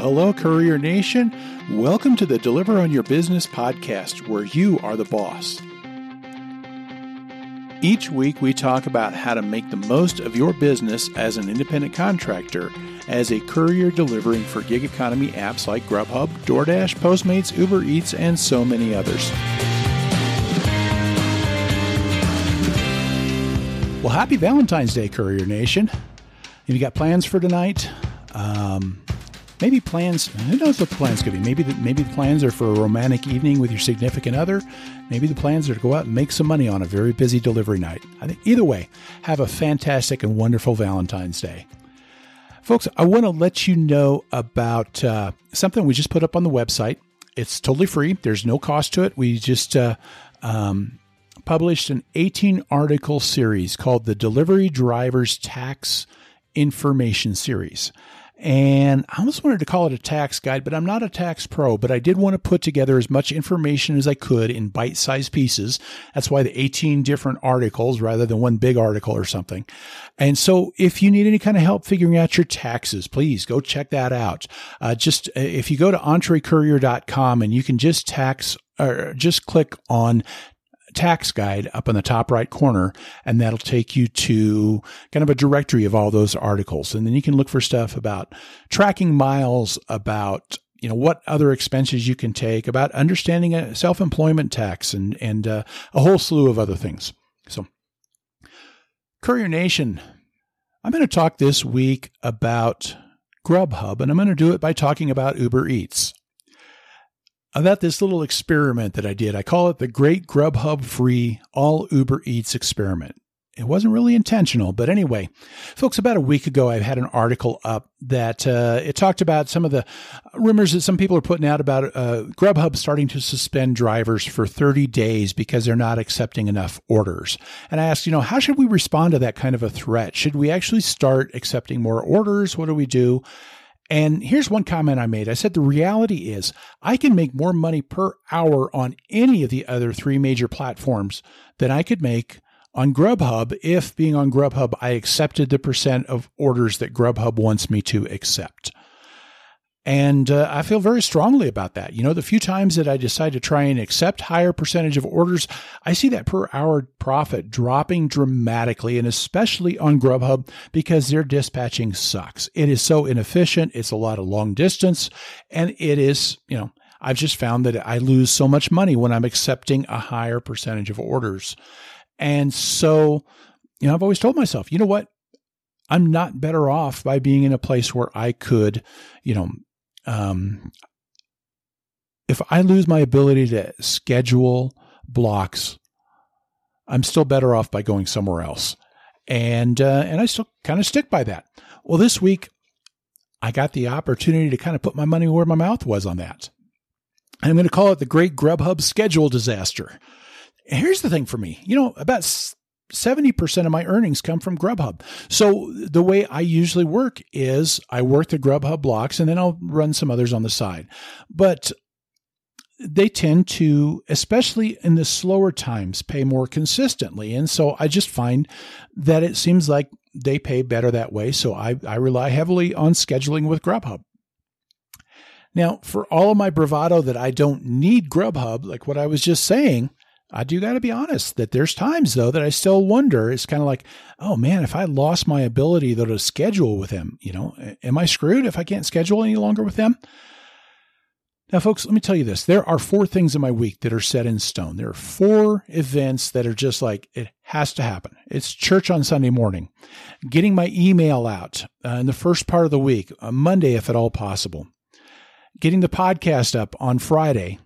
hello, Courier Nation. Welcome to the Deliver on Your Business podcast, where you are the boss. Each week, we talk about how to make the most of your business as an independent contractor, as a courier delivering for gig economy apps like Grubhub, DoorDash, Postmates, Uber Eats, and so many others. Well, happy Valentine's Day, Courier Nation. Have you got plans for tonight? Um, maybe plans. Who knows what the plans could be? Maybe the, maybe the plans are for a romantic evening with your significant other. Maybe the plans are to go out and make some money on a very busy delivery night. I think either way, have a fantastic and wonderful Valentine's Day, folks. I want to let you know about uh, something we just put up on the website. It's totally free. There's no cost to it. We just uh, um, published an 18 article series called the Delivery Drivers Tax Information Series. And I almost wanted to call it a tax guide, but I'm not a tax pro. But I did want to put together as much information as I could in bite sized pieces. That's why the 18 different articles rather than one big article or something. And so if you need any kind of help figuring out your taxes, please go check that out. Uh, just uh, if you go to entrecourier.com and you can just tax or just click on tax guide up in the top right corner, and that'll take you to kind of a directory of all those articles. And then you can look for stuff about tracking miles, about you know what other expenses you can take, about understanding a self-employment tax, and and uh, a whole slew of other things. So, Courier Nation, I'm going to talk this week about Grubhub, and I'm going to do it by talking about Uber Eats about this little experiment that I did. I call it the Great Grubhub Free All Uber Eats Experiment. It wasn't really intentional, but anyway, folks, about a week ago, I had an article up that uh, it talked about some of the rumors that some people are putting out about uh, Grubhub starting to suspend drivers for 30 days because they're not accepting enough orders. And I asked, you know, how should we respond to that kind of a threat? Should we actually start accepting more orders? What do we do? And here's one comment I made. I said, the reality is I can make more money per hour on any of the other three major platforms than I could make on Grubhub if being on Grubhub, I accepted the percent of orders that Grubhub wants me to accept. And uh, I feel very strongly about that. You know, the few times that I decide to try and accept higher percentage of orders, I see that per hour profit dropping dramatically, and especially on Grubhub because their dispatching sucks. It is so inefficient. It's a lot of long distance, and it is, you know, I've just found that I lose so much money when I'm accepting a higher percentage of orders. And so, you know, I've always told myself, you know what? I'm not better off by being in a place where I could, you know, um, if I lose my ability to schedule blocks, I'm still better off by going somewhere else. And uh, and I still kind of stick by that. Well, this week I got the opportunity to kind of put my money where my mouth was on that. And I'm going to call it the Great Grubhub Schedule Disaster. here's the thing for me, you know, about 70% of my earnings come from Grubhub. So the way I usually work is I work the Grubhub blocks and then I'll run some others on the side. But they tend to, especially in the slower times, pay more consistently. And so I just find that it seems like they pay better that way. So I, I rely heavily on scheduling with Grubhub. Now, for all of my bravado that I don't need Grubhub, like what I was just saying, I do got to be honest that there's times though that I still wonder. It's kind of like, oh man, if I lost my ability though to schedule with him, you know, am I screwed if I can't schedule any longer with him? Now, folks, let me tell you this. There are four things in my week that are set in stone. There are four events that are just like, it has to happen. It's church on Sunday morning, getting my email out uh, in the first part of the week, Monday, if at all possible, getting the podcast up on Friday,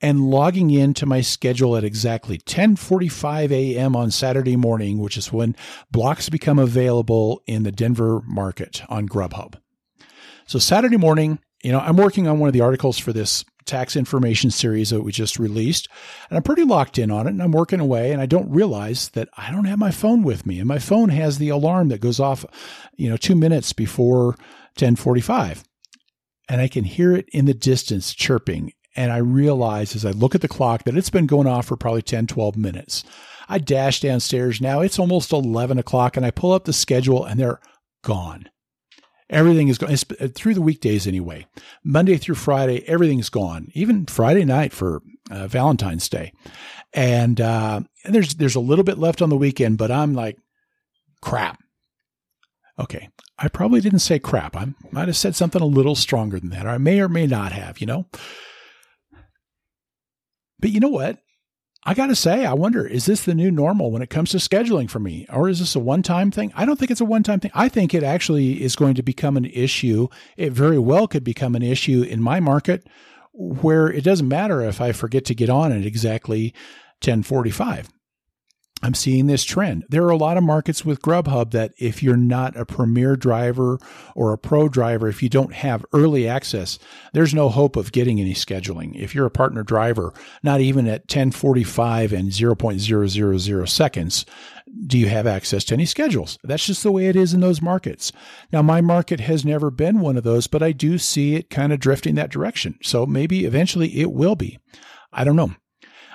and logging into my schedule at exactly 10:45 a.m. on Saturday morning, which is when blocks become available in the Denver market on Grubhub. So Saturday morning, you know, I'm working on one of the articles for this tax information series that we just released, and I'm pretty locked in on it and I'm working away and I don't realize that I don't have my phone with me and my phone has the alarm that goes off, you know, 2 minutes before 10:45 and I can hear it in the distance chirping and I realize as I look at the clock that it's been going off for probably 10, 12 minutes. I dash downstairs now. It's almost 11 o'clock and I pull up the schedule and they're gone. Everything is gone uh, through the weekdays anyway. Monday through Friday, everything's gone. Even Friday night for uh, Valentine's Day, and, uh, and there's there's a little bit left on the weekend. But I'm like, crap. Okay, I probably didn't say crap. I might have said something a little stronger than that, I may or may not have. You know. But you know what? I got to say, I wonder, is this the new normal when it comes to scheduling for me? Or is this a one time thing? I don't think it's a one time thing. I think it actually is going to become an issue. It very well could become an issue in my market where it doesn't matter if I forget to get on at exactly 1045. I'm seeing this trend. There are a lot of markets with Grubhub that if you're not a premier driver or a pro driver, if you don't have early access, there's no hope of getting any scheduling. If you're a partner driver, not even at 1045 and 0.000 seconds, do you have access to any schedules? That's just the way it is in those markets. Now, my market has never been one of those, but I do see it kind of drifting that direction. So maybe eventually it will be. I don't know.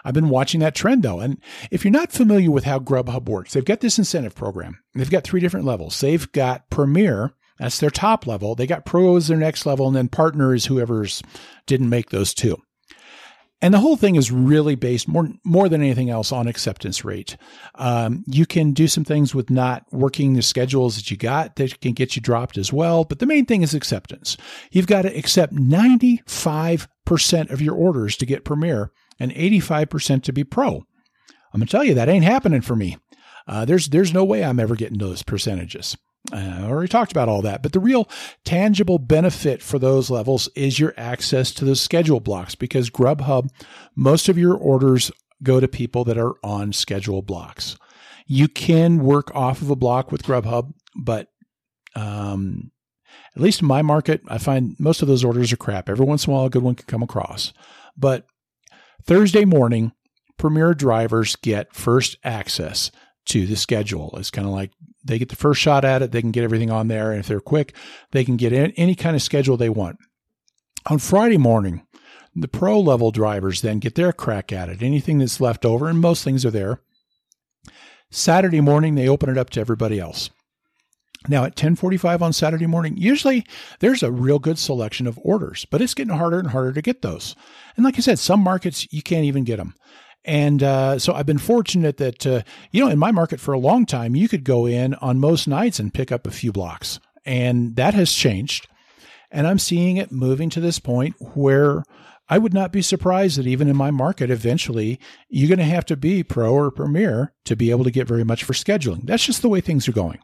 I've been watching that trend though. And if you're not familiar with how Grubhub works, they've got this incentive program. They've got three different levels. They've got Premier, that's their top level. They got Pro their next level, and then Partner is whoever's didn't make those two. And the whole thing is really based more more than anything else on acceptance rate. Um, you can do some things with not working the schedules that you got that can get you dropped as well. But the main thing is acceptance. You've got to accept 95% of your orders to get Premier and 85% to be pro. I'm going to tell you that ain't happening for me. Uh, there's there's no way I'm ever getting those percentages. Uh, I already talked about all that, but the real tangible benefit for those levels is your access to the schedule blocks because Grubhub, most of your orders go to people that are on schedule blocks. You can work off of a block with Grubhub, but um, at least in my market, I find most of those orders are crap. Every once in a while, a good one can come across. But Thursday morning, Premier drivers get first access to the schedule. It's kind of like they get the first shot at it. They can get everything on there. And if they're quick, they can get any kind of schedule they want. On Friday morning, the pro level drivers then get their crack at it. Anything that's left over, and most things are there. Saturday morning, they open it up to everybody else. Now at 10:45 on Saturday morning, usually there's a real good selection of orders, but it's getting harder and harder to get those. And like I said, some markets you can't even get them. And uh, so I've been fortunate that uh, you know in my market for a long time you could go in on most nights and pick up a few blocks, and that has changed. And I'm seeing it moving to this point where I would not be surprised that even in my market, eventually you're going to have to be pro or premier to be able to get very much for scheduling. That's just the way things are going.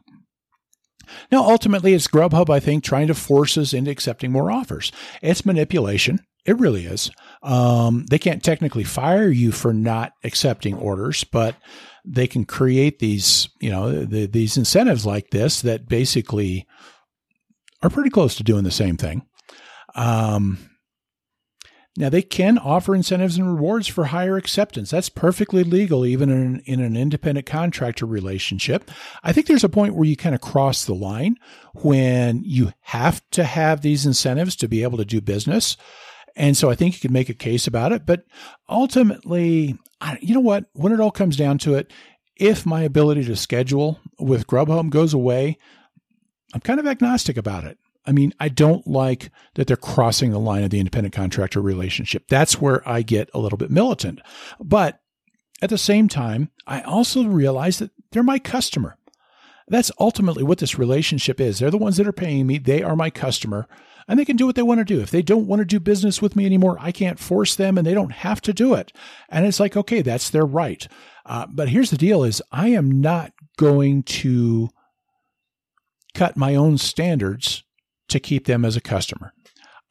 Now, ultimately, it's Grubhub, I think, trying to force us into accepting more offers. It's manipulation. It really is. Um, they can't technically fire you for not accepting orders, but they can create these, you know, the, these incentives like this that basically are pretty close to doing the same thing. Um, now, they can offer incentives and rewards for higher acceptance. That's perfectly legal, even in, in an independent contractor relationship. I think there's a point where you kind of cross the line when you have to have these incentives to be able to do business. And so I think you could make a case about it. But ultimately, you know what? When it all comes down to it, if my ability to schedule with Grubhub goes away, I'm kind of agnostic about it. I mean, I don't like that they're crossing the line of the independent contractor relationship. That's where I get a little bit militant. But at the same time, I also realize that they're my customer. That's ultimately what this relationship is. They're the ones that are paying me, they are my customer, and they can do what they want to do. If they don't want to do business with me anymore, I can't force them and they don't have to do it. And it's like, okay, that's their right. Uh, but here's the deal is I am not going to cut my own standards to keep them as a customer.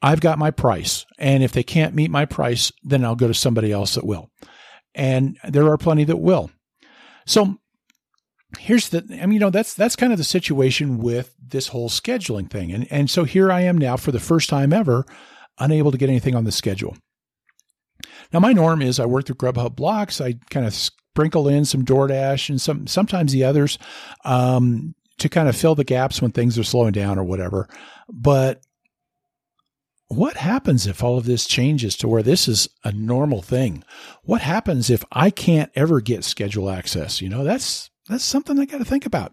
I've got my price. And if they can't meet my price, then I'll go to somebody else that will. And there are plenty that will. So here's the I mean, you know, that's that's kind of the situation with this whole scheduling thing. And and so here I am now for the first time ever, unable to get anything on the schedule. Now my norm is I work through Grubhub blocks. I kind of sprinkle in some DoorDash and some sometimes the others. Um, to kind of fill the gaps when things are slowing down or whatever. But what happens if all of this changes to where this is a normal thing? What happens if I can't ever get schedule access? You know, that's that's something I got to think about.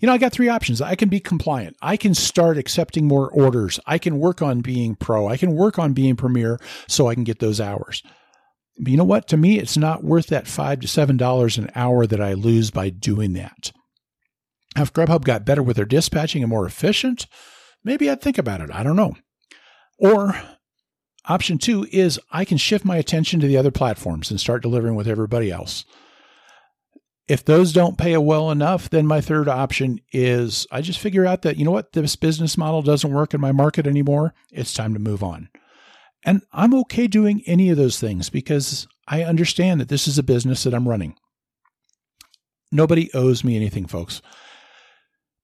you know, I got three options. I can be compliant. I can start accepting more orders. I can work on being pro. I can work on being premier so I can get those hours. But you know what? To me, it's not worth that five to seven dollars an hour that I lose by doing that. If Grubhub got better with their dispatching and more efficient, maybe I'd think about it. I don't know. Or option two is I can shift my attention to the other platforms and start delivering with everybody else. If those don't pay well enough, then my third option is I just figure out that, you know what, this business model doesn't work in my market anymore. It's time to move on. And I'm okay doing any of those things because I understand that this is a business that I'm running. Nobody owes me anything, folks.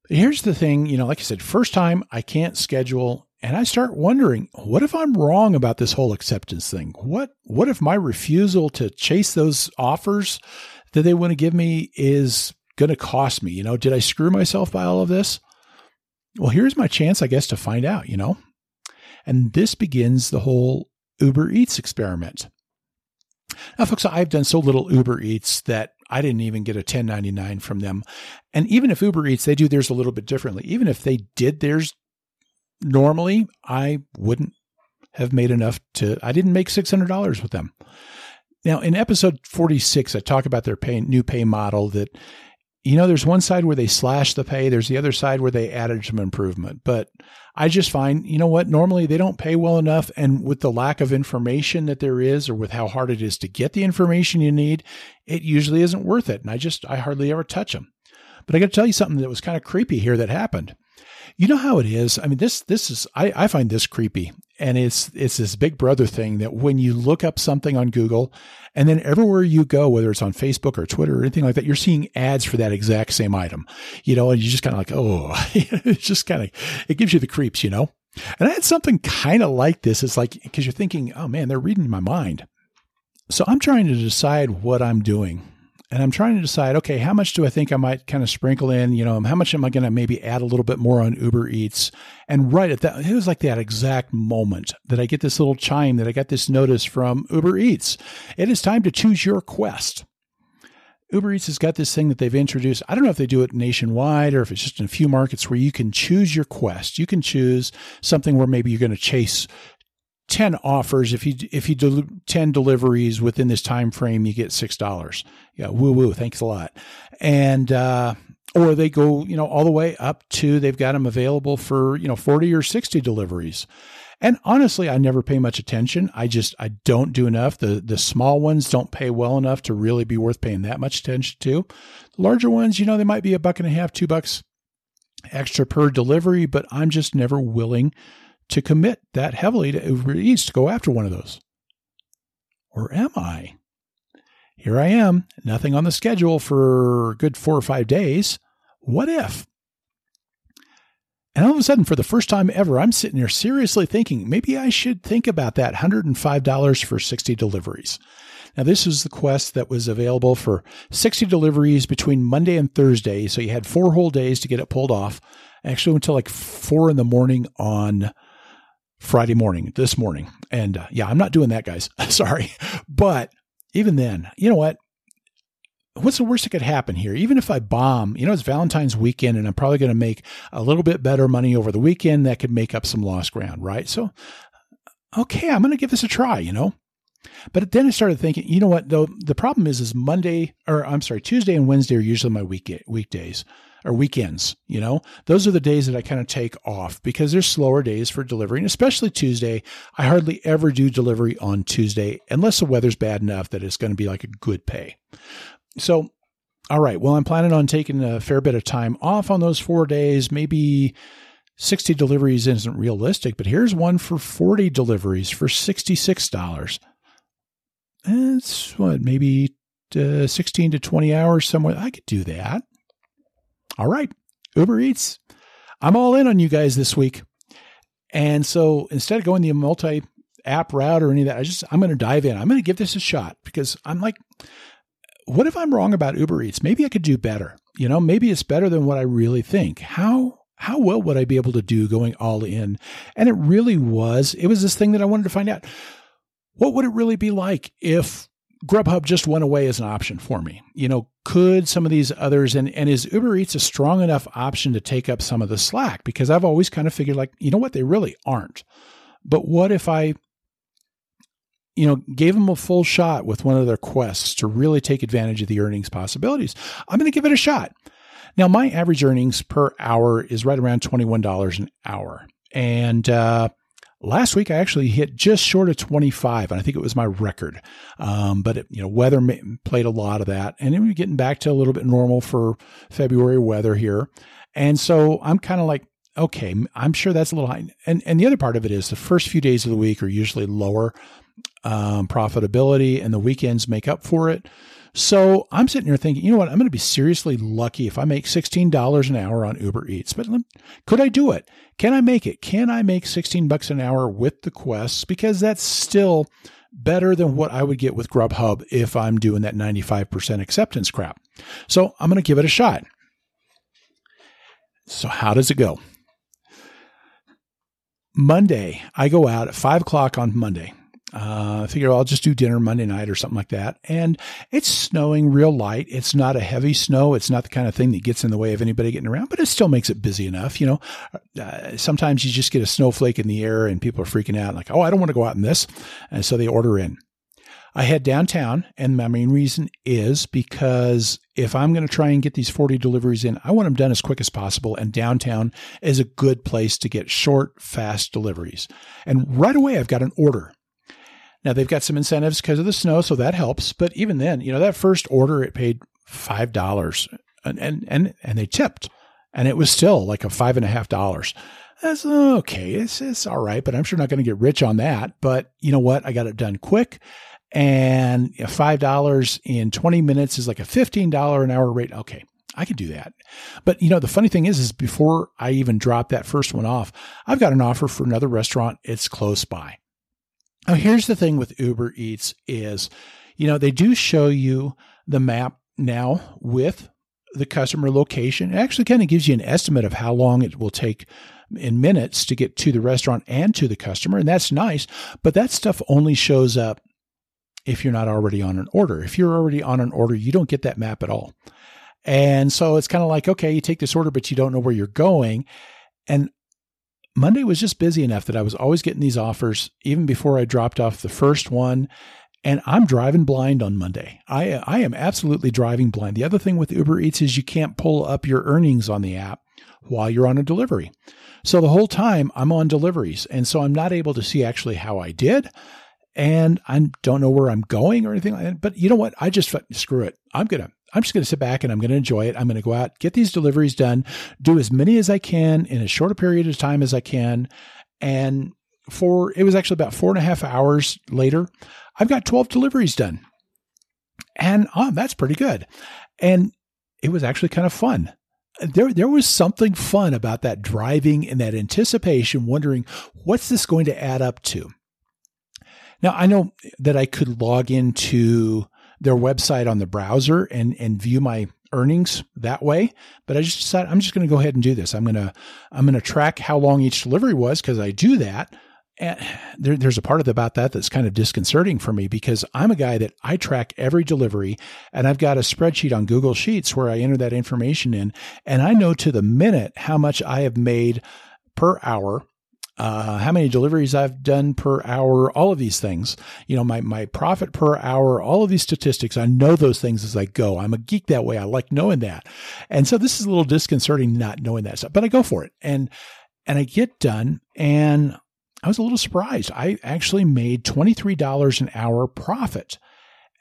Here's the thing, you know, like I said, first time I can't schedule and I start wondering, what if I'm wrong about this whole acceptance thing? What what if my refusal to chase those offers that they want to give me is going to cost me? You know, did I screw myself by all of this? Well, here's my chance, I guess, to find out, you know? And this begins the whole Uber Eats experiment. Now, folks, I've done so little Uber Eats that I didn't even get a 1099 from them. And even if Uber Eats, they do theirs a little bit differently. Even if they did theirs normally, I wouldn't have made enough to, I didn't make $600 with them. Now, in episode 46, I talk about their pay, new pay model that you know, there's one side where they slash the pay, there's the other side where they added some improvement. But I just find, you know what, normally they don't pay well enough. And with the lack of information that there is, or with how hard it is to get the information you need, it usually isn't worth it. And I just, I hardly ever touch them. But I got to tell you something that was kind of creepy here that happened. You know how it is. I mean, this this is I, I find this creepy, and it's it's this Big Brother thing that when you look up something on Google, and then everywhere you go, whether it's on Facebook or Twitter or anything like that, you're seeing ads for that exact same item. You know, and you just kind of like, oh, it's just kind of it gives you the creeps, you know. And I had something kind of like this. It's like because you're thinking, oh man, they're reading my mind. So I'm trying to decide what I'm doing and I'm trying to decide, okay, how much do I think I might kind of sprinkle in? You know, how much am I going to maybe add a little bit more on Uber Eats? And right at that, it was like that exact moment that I get this little chime that I got this notice from Uber Eats. It is time to choose your quest. Uber Eats has got this thing that they've introduced. I don't know if they do it nationwide or if it's just in a few markets where you can choose your quest. You can choose something where maybe you're going to chase 10 offers if you if you do 10 deliveries within this time frame you get six dollars. Yeah woo woo thanks a lot. And uh, or they go you know all the way up to they've got them available for you know 40 or 60 deliveries. And honestly i never pay much attention. I just i don't do enough. The the small ones don't pay well enough to really be worth paying that much attention to. The larger ones you know they might be a buck and a half two bucks extra per delivery but i'm just never willing to commit that heavily to Uber Eats to go after one of those? Or am I? Here I am, nothing on the schedule for good four or five days. What if? And all of a sudden, for the first time ever, I'm sitting here seriously thinking maybe I should think about that $105 for 60 deliveries. Now, this is the quest that was available for 60 deliveries between Monday and Thursday. So you had four whole days to get it pulled off. Actually, until like four in the morning on Friday morning, this morning. And uh, yeah, I'm not doing that, guys. Sorry. But even then, you know what? What's the worst that could happen here? Even if I bomb, you know, it's Valentine's weekend and I'm probably going to make a little bit better money over the weekend that could make up some lost ground, right? So, okay, I'm going to give this a try, you know? But then I started thinking, you know what? Though the problem is, is Monday or I'm sorry, Tuesday and Wednesday are usually my week weekdays or weekends. You know, those are the days that I kind of take off because they're slower days for delivery, and especially Tuesday. I hardly ever do delivery on Tuesday unless the weather's bad enough that it's going to be like a good pay. So, all right. Well, I'm planning on taking a fair bit of time off on those four days. Maybe 60 deliveries isn't realistic, but here's one for 40 deliveries for $66. That's what, maybe uh, 16 to 20 hours somewhere. I could do that all right, Uber Eats, I'm all in on you guys this week. And so instead of going the multi app route or any of that, I just, I'm going to dive in. I'm going to give this a shot because I'm like, what if I'm wrong about Uber Eats? Maybe I could do better. You know, maybe it's better than what I really think. How, how well would I be able to do going all in? And it really was, it was this thing that I wanted to find out. What would it really be like if Grubhub just went away as an option for me. You know, could some of these others and and is Uber Eats a strong enough option to take up some of the slack? Because I've always kind of figured like, you know what, they really aren't. But what if I you know, gave them a full shot with one of their quests to really take advantage of the earnings possibilities? I'm going to give it a shot. Now, my average earnings per hour is right around $21 an hour. And uh, Last week, I actually hit just short of 25, and I think it was my record. Um, but, it, you know, weather played a lot of that. And then we're getting back to a little bit normal for February weather here. And so I'm kind of like, okay, I'm sure that's a little high. And, and the other part of it is the first few days of the week are usually lower um, profitability, and the weekends make up for it. So I'm sitting here thinking, you know what? I'm going to be seriously lucky if I make $16 an hour on Uber Eats. But could I do it? Can I make it? Can I make 16 bucks an hour with the quests? Because that's still better than what I would get with Grubhub if I'm doing that 95% acceptance crap. So I'm going to give it a shot. So, how does it go? Monday, I go out at five o'clock on Monday. Uh, I figure I'll just do dinner Monday night or something like that. And it's snowing real light. It's not a heavy snow. It's not the kind of thing that gets in the way of anybody getting around, but it still makes it busy enough. You know, uh, sometimes you just get a snowflake in the air and people are freaking out like, oh, I don't want to go out in this. And so they order in. I head downtown, and my main reason is because if I'm going to try and get these 40 deliveries in, I want them done as quick as possible. And downtown is a good place to get short, fast deliveries. And right away, I've got an order now they've got some incentives because of the snow, so that helps. But even then, you know, that first order it paid five dollars, and and and and they tipped, and it was still like a five and a half dollars. That's okay. It's it's all right, but I'm sure not going to get rich on that. But you know what? I got it done quick, and five dollars in 20 minutes is like a fifteen dollar an hour rate. Okay, I could do that. But you know, the funny thing is, is before I even drop that first one off, I've got an offer for another restaurant. It's close by. Now, here's the thing with Uber Eats is, you know, they do show you the map now with the customer location. It actually kind of gives you an estimate of how long it will take in minutes to get to the restaurant and to the customer. And that's nice. But that stuff only shows up if you're not already on an order. If you're already on an order, you don't get that map at all. And so it's kind of like, okay, you take this order, but you don't know where you're going. And Monday was just busy enough that I was always getting these offers even before I dropped off the first one. And I'm driving blind on Monday. I I am absolutely driving blind. The other thing with Uber Eats is you can't pull up your earnings on the app while you're on a delivery. So the whole time I'm on deliveries. And so I'm not able to see actually how I did. And I don't know where I'm going or anything like that. But you know what? I just screw it. I'm going to I'm just going to sit back and I'm going to enjoy it. I'm going to go out, get these deliveries done, do as many as I can in as short a period of time as I can. And for it was actually about four and a half hours later, I've got 12 deliveries done. And oh, that's pretty good. And it was actually kind of fun. There, there was something fun about that driving and that anticipation, wondering what's this going to add up to. Now, I know that I could log into their website on the browser and and view my earnings that way. But I just decided I'm just going to go ahead and do this. I'm going to I'm going to track how long each delivery was because I do that. And there, there's a part of the, about that that's kind of disconcerting for me because I'm a guy that I track every delivery and I've got a spreadsheet on Google Sheets where I enter that information in and I know to the minute how much I have made per hour uh, how many deliveries I've done per hour, all of these things, you know, my, my profit per hour, all of these statistics. I know those things as I go. I'm a geek that way. I like knowing that. And so this is a little disconcerting not knowing that stuff, but I go for it. And, and I get done and I was a little surprised. I actually made $23 an hour profit.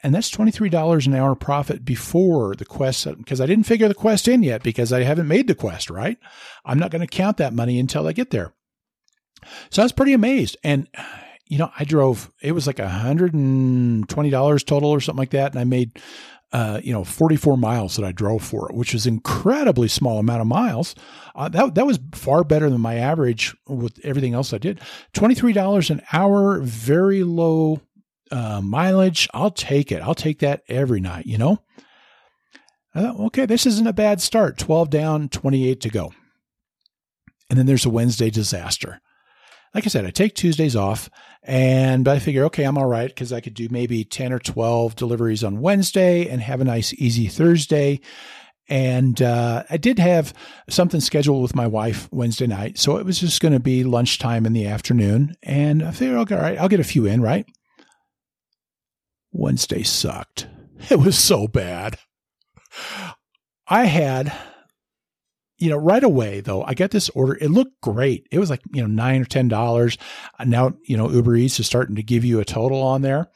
And that's $23 an hour profit before the quest, because I didn't figure the quest in yet because I haven't made the quest, right? I'm not going to count that money until I get there. So I was pretty amazed. And, you know, I drove, it was like $120 total or something like that. And I made, uh, you know, 44 miles that I drove for it, which is incredibly small amount of miles. Uh, that, that was far better than my average with everything else I did. $23 an hour, very low uh, mileage. I'll take it. I'll take that every night, you know? I Thought, okay, this isn't a bad start. 12 down, 28 to go. And then there's a Wednesday disaster like I said, I take Tuesdays off and I figure, okay, I'm all right because I could do maybe 10 or 12 deliveries on Wednesday and have a nice, easy Thursday. And uh, I did have something scheduled with my wife Wednesday night. So it was just going to be lunchtime in the afternoon. And I figured, okay, all right, I'll get a few in, right? Wednesday sucked. It was so bad. I had, you know, right away though, I got this order. It looked great. It was like, you know, nine or ten dollars. Uh, now, you know, Uber Eats is starting to give you a total on there.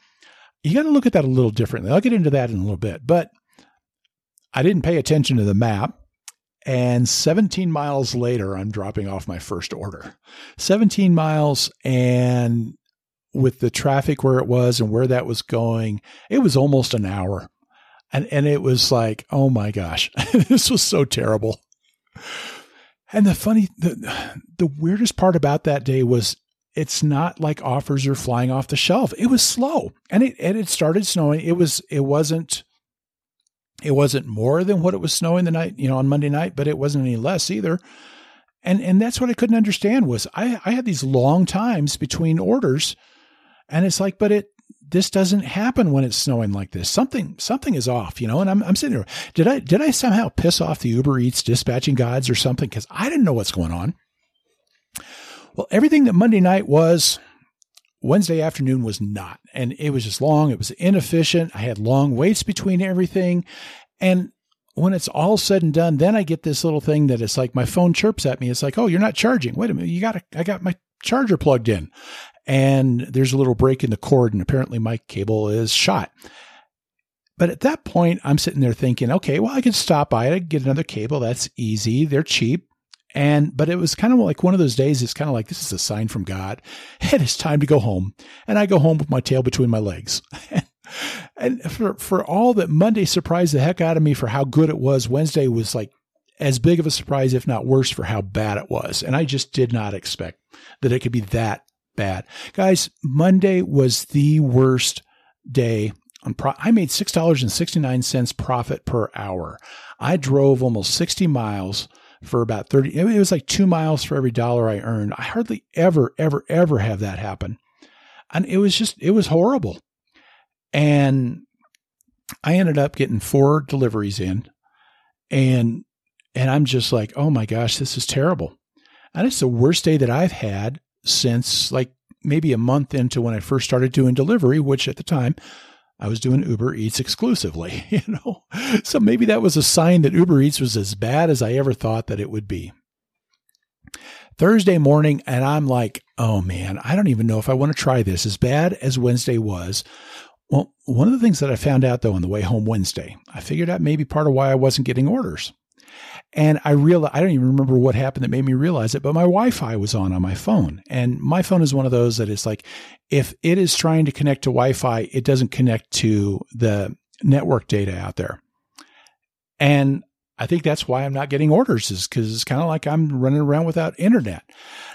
You got to look at that a little differently. I'll get into that in a little bit, but I didn't pay attention to the map. And 17 miles later, I'm dropping off my first order. 17 miles and with the traffic where it was and where that was going, it was almost an hour. And and it was like, oh my gosh, this was so terrible. And the funny the the weirdest part about that day was it's not like offers are flying off the shelf. It was slow. And it and it started snowing. It was it wasn't it wasn't more than what it was snowing the night, you know, on Monday night, but it wasn't any less either. And and that's what I couldn't understand was I, I had these long times between orders and it's like, but it this doesn't happen when it's snowing like this. Something something is off, you know. And I'm I'm sitting there. Did I did I somehow piss off the Uber Eats dispatching gods or something? Because I didn't know what's going on. Well, everything that Monday night was, Wednesday afternoon was not, and it was just long. It was inefficient. I had long waits between everything, and when it's all said and done, then I get this little thing that it's like my phone chirps at me. It's like, oh, you're not charging. Wait a minute, you got I got my charger plugged in and there's a little break in the cord, and apparently my cable is shot. But at that point, I'm sitting there thinking, okay, well, I could stop by it, get another cable. That's easy. They're cheap. And, but it was kind of like one of those days. It's kind of like, this is a sign from God. It's time to go home. And I go home with my tail between my legs. and for, for all that Monday surprised the heck out of me for how good it was, Wednesday was like as big of a surprise, if not worse, for how bad it was. And I just did not expect that it could be that bad. Guys, Monday was the worst day on I made $6.69 profit per hour. I drove almost 60 miles for about 30 it was like 2 miles for every dollar I earned. I hardly ever ever ever have that happen. And it was just it was horrible. And I ended up getting four deliveries in and and I'm just like, "Oh my gosh, this is terrible." And it's the worst day that I've had since like maybe a month into when I first started doing delivery, which at the time I was doing Uber Eats exclusively, you know. So maybe that was a sign that Uber Eats was as bad as I ever thought that it would be. Thursday morning, and I'm like, oh man, I don't even know if I want to try this. As bad as Wednesday was, well, one of the things that I found out though on the way home Wednesday, I figured out maybe part of why I wasn't getting orders. And I realized, I don't even remember what happened that made me realize it, but my Wi Fi was on on my phone. And my phone is one of those that is like, if it is trying to connect to Wi Fi, it doesn't connect to the network data out there. And I think that's why I'm not getting orders is because it's kind of like I'm running around without internet.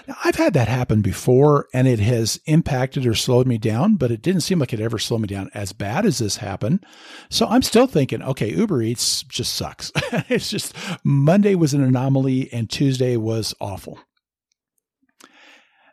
Now, I've had that happen before and it has impacted or slowed me down, but it didn't seem like it ever slowed me down as bad as this happened. So I'm still thinking, okay, Uber Eats just sucks. it's just Monday was an anomaly and Tuesday was awful.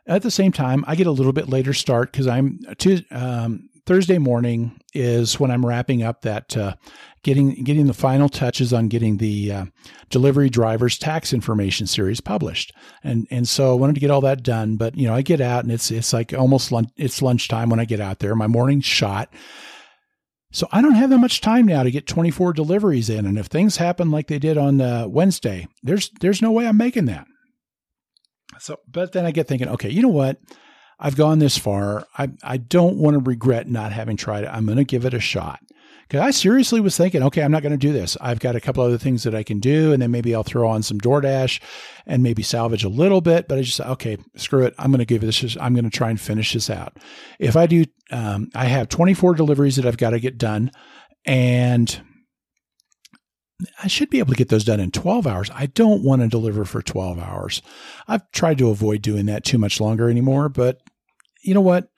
At the same time, I get a little bit later start because I'm to, um, Thursday morning is when I'm wrapping up that uh, getting getting the final touches on getting the uh, delivery drivers tax information series published, and and so I wanted to get all that done. But you know, I get out and it's it's like almost lunch, it's lunchtime when I get out there. My morning's shot. So I don't have that much time now to get 24 deliveries in, and if things happen like they did on uh, Wednesday, there's there's no way I'm making that. So, but then I get thinking, okay, you know what? I've gone this far. I, I don't want to regret not having tried it. I'm going to give it a shot. Because I seriously was thinking, okay, I'm not going to do this. I've got a couple other things that I can do, and then maybe I'll throw on some DoorDash and maybe salvage a little bit. But I just, okay, screw it. I'm going to give this. I'm going to try and finish this out. If I do, um, I have 24 deliveries that I've got to get done, and I should be able to get those done in 12 hours. I don't want to deliver for 12 hours. I've tried to avoid doing that too much longer anymore, but you know what?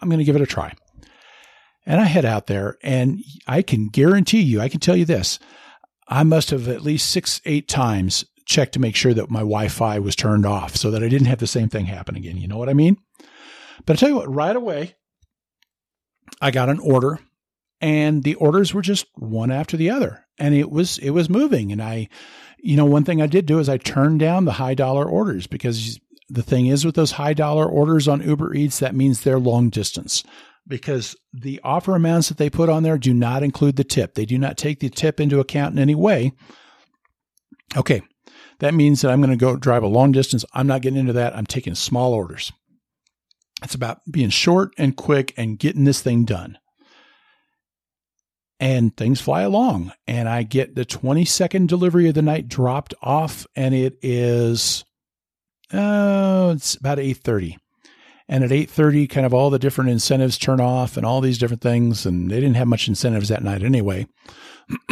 I'm going to give it a try. And I head out there and I can guarantee you, I can tell you this. I must have at least six, eight times checked to make sure that my Wi-Fi was turned off so that I didn't have the same thing happen again. You know what I mean? But I tell you what, right away, I got an order and the orders were just one after the other. And it was it was moving. And i you know one thing i did do is i turned down the high dollar orders because the thing is with those high dollar orders on uber eats that means they're long distance because the offer amounts that they put on there do not include the tip. They do not take the tip into account in any way. Okay. That means that i'm going to go drive a long distance. I'm not getting into that. I'm taking small orders. It's about being short and quick and getting this thing done and things fly along. And i get the 22nd delivery of the night dropped off and it is uh it's about 8.30 and at 8.30 kind of all the different incentives turn off and all these different things and they didn't have much incentives that night anyway.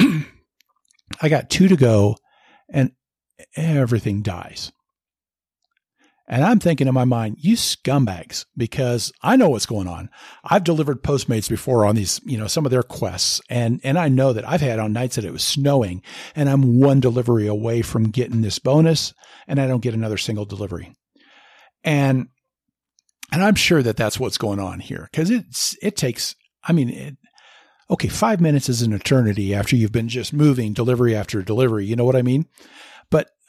I got two to go and everything dies and I'm thinking in my mind, you scumbags, because I know what's going on. I've delivered Postmates before on these, you know, some of their quests. And, and I know that I've had on nights that it was snowing and I'm one delivery away from getting this bonus and I don't get another single delivery. And, and I'm sure that that's what's going on here because it's, it takes, I mean, it, okay, five minutes is an eternity after you've been just moving delivery after delivery. You know what I mean?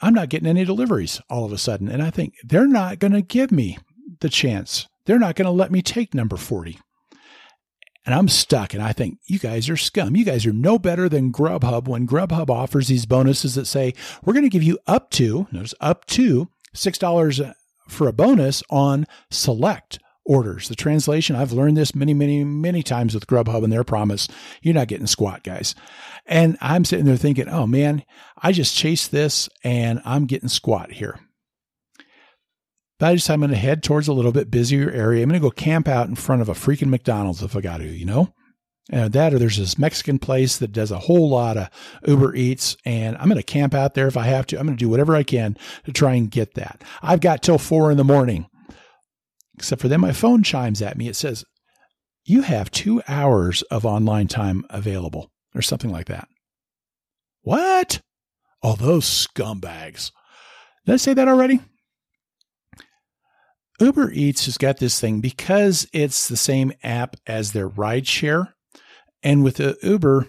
I'm not getting any deliveries all of a sudden. And I think they're not going to give me the chance. They're not going to let me take number 40. And I'm stuck. And I think you guys are scum. You guys are no better than Grubhub when Grubhub offers these bonuses that say, we're going to give you up to, notice up to $6 uh, for a bonus on select orders. The translation, I've learned this many, many, many times with Grubhub and their promise. You're not getting squat, guys. And I'm sitting there thinking, oh man, I just chased this and I'm getting squat here. But I just, I'm going to head towards a little bit busier area. I'm going to go camp out in front of a freaking McDonald's if I got to, you know? And that or there's this Mexican place that does a whole lot of Uber Eats, and I'm going to camp out there if I have to. I'm going to do whatever I can to try and get that. I've got till four in the morning Except for then my phone chimes at me. It says, You have two hours of online time available, or something like that. What? Oh, those scumbags. Did I say that already? Uber Eats has got this thing because it's the same app as their rideshare. And with Uber,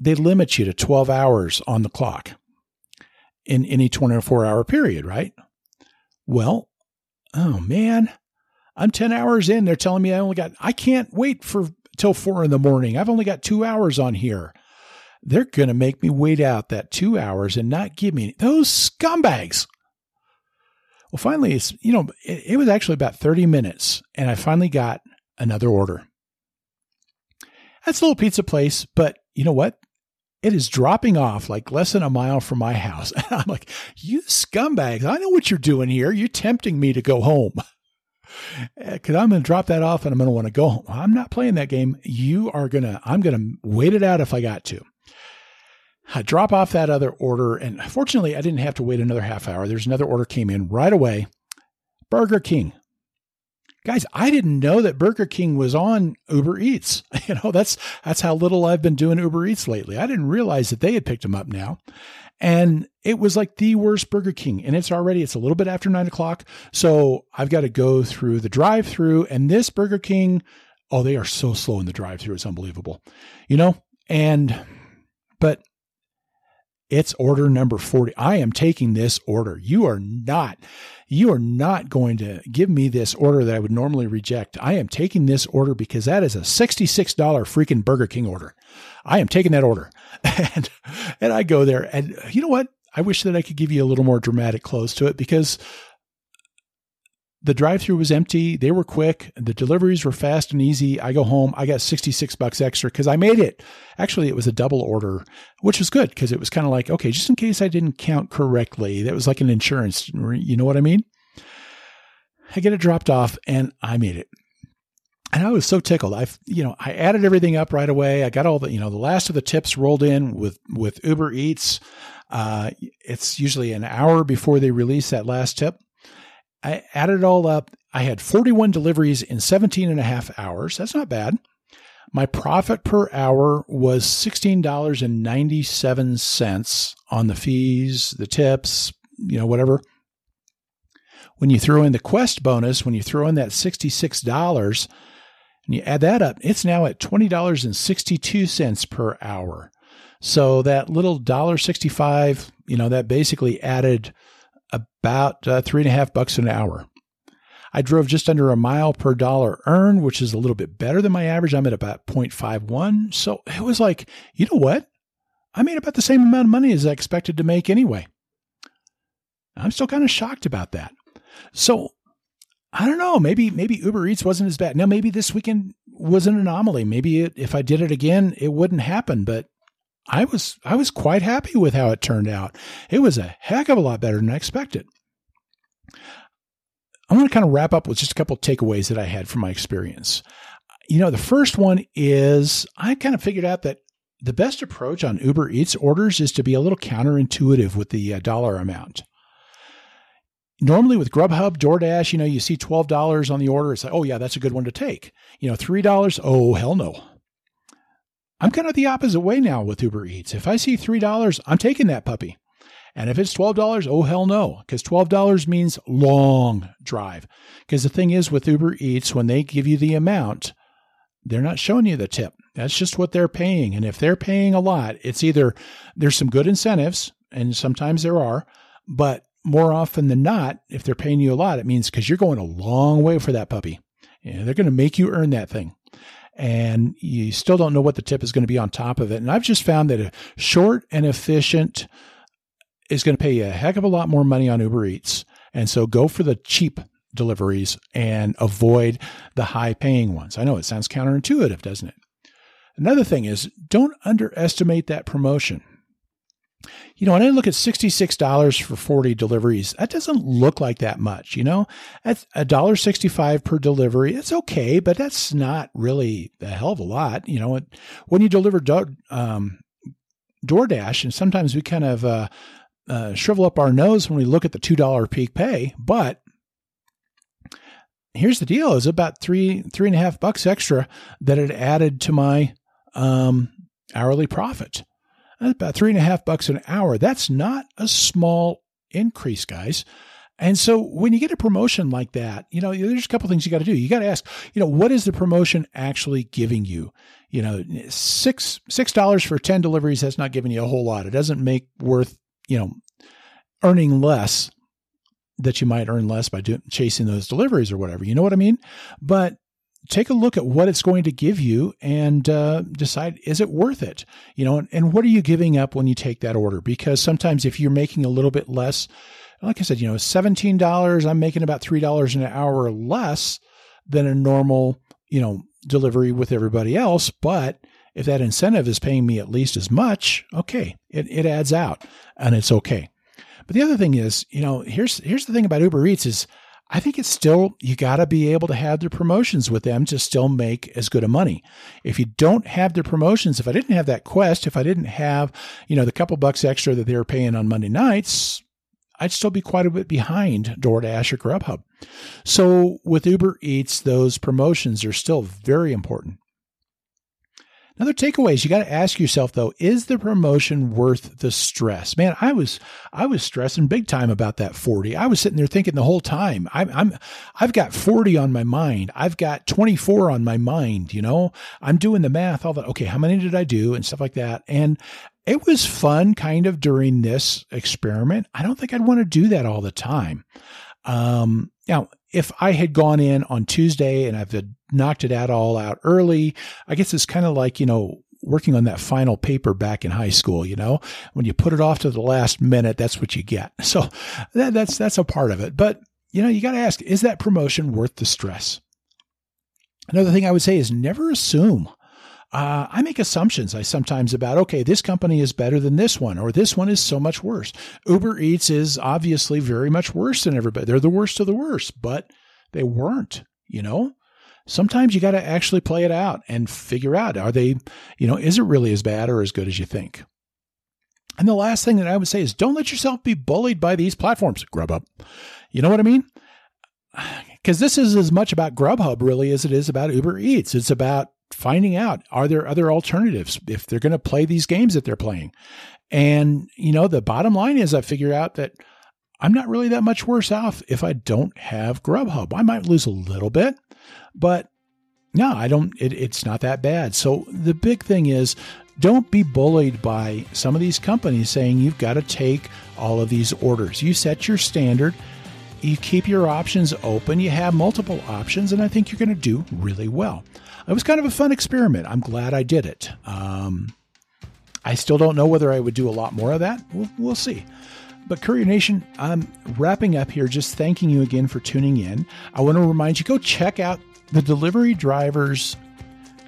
they limit you to 12 hours on the clock in any 24 hour period, right? Well, oh man, I'm 10 hours in. They're telling me I only got, I can't wait for till four in the morning. I've only got two hours on here. They're going to make me wait out that two hours and not give me those scumbags. Well, finally, it's, you know, it, it was actually about 30 minutes and I finally got another order. That's a little pizza place, but you know what? It is dropping off like less than a mile from my house. And I'm like, you scumbags, I know what you're doing here. You're tempting me to go home eh, because I'm going to drop that off and I'm going to want to go home. I'm not playing that game. You are going to, I'm going to wait it out if I got to. I drop off that other order. And fortunately, I didn't have to wait another half hour. There's another order came in right away. Burger King. Guys, I didn't know that Burger King was on Uber Eats. You know, that's that's how little I've been doing Uber Eats lately. I didn't realize that they had picked them up now. And it was like the worst Burger King. And it's already, it's a little bit after nine o'clock. So I've got to go through the drive through. And this Burger King, oh, they are so slow in the drive through. It's unbelievable, you know? And, but it's order number 40. I am taking this order. You are not, you are not going to give me this order that I would normally reject. I am taking this order because that is a $66 freaking Burger King order. I am taking that order. And, and I go there and you know what? I wish that I could give you a little more dramatic close to it because the drive through was empty. They were quick. The deliveries were fast and easy. I go home. I got 66 bucks extra because I made it. Actually, it was a double order, which was good because it was kind of like, okay, just in case I didn't count correctly, that was like an insurance. You know what I mean? I get it dropped off and I made it. And I was so tickled. I, you know, I added everything up right away. I got all the, you know, the last of the tips rolled in with, with Uber Eats. Uh, it's usually an hour before they release that last tip. I added it all up. I had 41 deliveries in 17 and a half hours. That's not bad. My profit per hour was $16.97 on the fees, the tips, you know, whatever. When you throw in the Quest bonus, when you throw in that $66 and you add that up, it's now at $20.62 per hour. So that little $1.65, you know, that basically added about uh, three and a half bucks an hour. I drove just under a mile per dollar earned, which is a little bit better than my average. I'm at about 0.51. So it was like, you know what? I made about the same amount of money as I expected to make anyway. I'm still kind of shocked about that. So I don't know. Maybe maybe Uber Eats wasn't as bad. Now maybe this weekend was an anomaly. Maybe it, if I did it again, it wouldn't happen. But I was I was quite happy with how it turned out. It was a heck of a lot better than I expected. I want to kind of wrap up with just a couple of takeaways that I had from my experience. You know, the first one is I kind of figured out that the best approach on Uber Eats orders is to be a little counterintuitive with the uh, dollar amount. Normally with Grubhub, DoorDash, you know, you see $12 on the order. It's like, oh, yeah, that's a good one to take. You know, $3, oh, hell no. I'm kind of the opposite way now with Uber Eats. If I see $3, I'm taking that puppy. And if it's $12, oh, hell no, because $12 means long drive. Because the thing is with Uber Eats, when they give you the amount, they're not showing you the tip. That's just what they're paying. And if they're paying a lot, it's either there's some good incentives, and sometimes there are, but more often than not, if they're paying you a lot, it means because you're going a long way for that puppy. And they're going to make you earn that thing. And you still don't know what the tip is going to be on top of it. And I've just found that a short and efficient is going to pay you a heck of a lot more money on Uber Eats. And so go for the cheap deliveries and avoid the high paying ones. I know it sounds counterintuitive, doesn't it? Another thing is don't underestimate that promotion. You know, when I look at $66 for 40 deliveries, that doesn't look like that much, you know? That's $1.65 per delivery. It's okay, but that's not really a hell of a lot. You know, when you deliver um, DoorDash, and sometimes we kind of uh, uh, shrivel up our nose when we look at the $2 peak pay, but here's the deal is about three three and a half bucks extra that it added to my um, hourly profit about three and a half bucks an hour. That's not a small increase guys. And so when you get a promotion like that you know there's a couple things you got to do. You got to ask you know what is the promotion actually giving you? You know six six dollars for 10 deliveries has not given you a whole lot. It doesn't make worth you know, earning less that you might earn less by doing, chasing those deliveries or whatever. You know what I mean? But take a look at what it's going to give you and uh, decide is it worth it? You know and, and, what are you giving up when you take that order? Because sometimes if you're making a little bit less like i said you know $17 i'm making about $3 an hour less than a normal you know delivery with everybody else. But if that incentive is paying me at least as much, okay, it, it adds out and it's okay. But the other thing is, you know, here's here's the thing about Uber Eats is I think it's still you got to be able to have the promotions with them to still make as good a money. If you don't have the promotions, if I didn't have that quest, if I didn't have, you know, the couple bucks extra that they were paying on Monday nights, I'd still be quite a bit behind DoorDash or Grubhub. So with Uber Eats, those promotions are still very important. Another takeaway is you got to ask yourself though, is the promotion worth the stress? Man, I was I was stressing big time about that 40. I was sitting there thinking the whole time, I'm I'm I've got 40 on my mind. I've got 24 on my mind, you know? I'm doing the math, all that. Okay, how many did I do and stuff like that. And it was fun kind of during this experiment. I don't think I'd want to do that all the time. Um, now, if I had gone in on Tuesday and I've knocked it out all out early, I guess it's kind of like, you know, working on that final paper back in high school, you know, when you put it off to the last minute, that's what you get. So that, that's, that's a part of it. But, you know, you got to ask, is that promotion worth the stress? Another thing I would say is never assume uh, I make assumptions I sometimes about, okay, this company is better than this one, or this one is so much worse. Uber Eats is obviously very much worse than everybody. They're the worst of the worst, but they weren't, you know? Sometimes you got to actually play it out and figure out are they, you know, is it really as bad or as good as you think? And the last thing that I would say is don't let yourself be bullied by these platforms. Grubhub. You know what I mean? Because this is as much about Grubhub really as it is about Uber Eats. It's about finding out are there other alternatives if they're going to play these games that they're playing. And, you know, the bottom line is I figure out that I'm not really that much worse off if I don't have Grubhub. I might lose a little bit, but no, I don't, it, it's not that bad. So the big thing is don't be bullied by some of these companies saying you've got to take all of these orders. You set your standard, you keep your options open, you have multiple options, and I think you're going to do really well. It was kind of a fun experiment. I'm glad I did it. Um, I still don't know whether I would do a lot more of that. We'll, we'll see. But Courier Nation, I'm wrapping up here, just thanking you again for tuning in. I want to remind you go check out the Delivery Drivers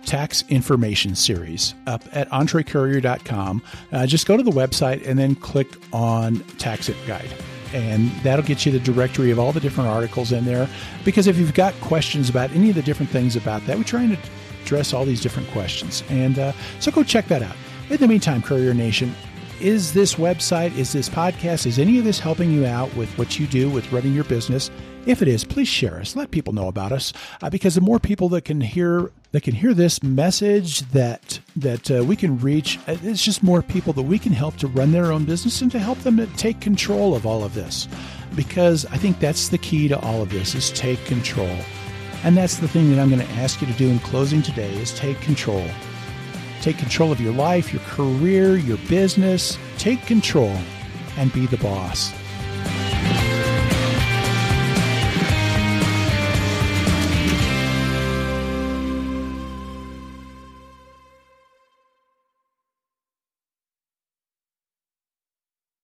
tax information series up at entrecourier.com. Uh, just go to the website and then click on Tax It Guide. And that'll get you the directory of all the different articles in there. Because if you've got questions about any of the different things about that, we're trying to address all these different questions. And uh, so go check that out. In the meantime, Courier Nation, is this website, is this podcast, is any of this helping you out with what you do with running your business? If it is, please share us. Let people know about us, uh, because the more people that can hear that can hear this message, that that uh, we can reach, uh, it's just more people that we can help to run their own business and to help them to take control of all of this. Because I think that's the key to all of this: is take control. And that's the thing that I'm going to ask you to do in closing today: is take control. Take control of your life, your career, your business. Take control and be the boss.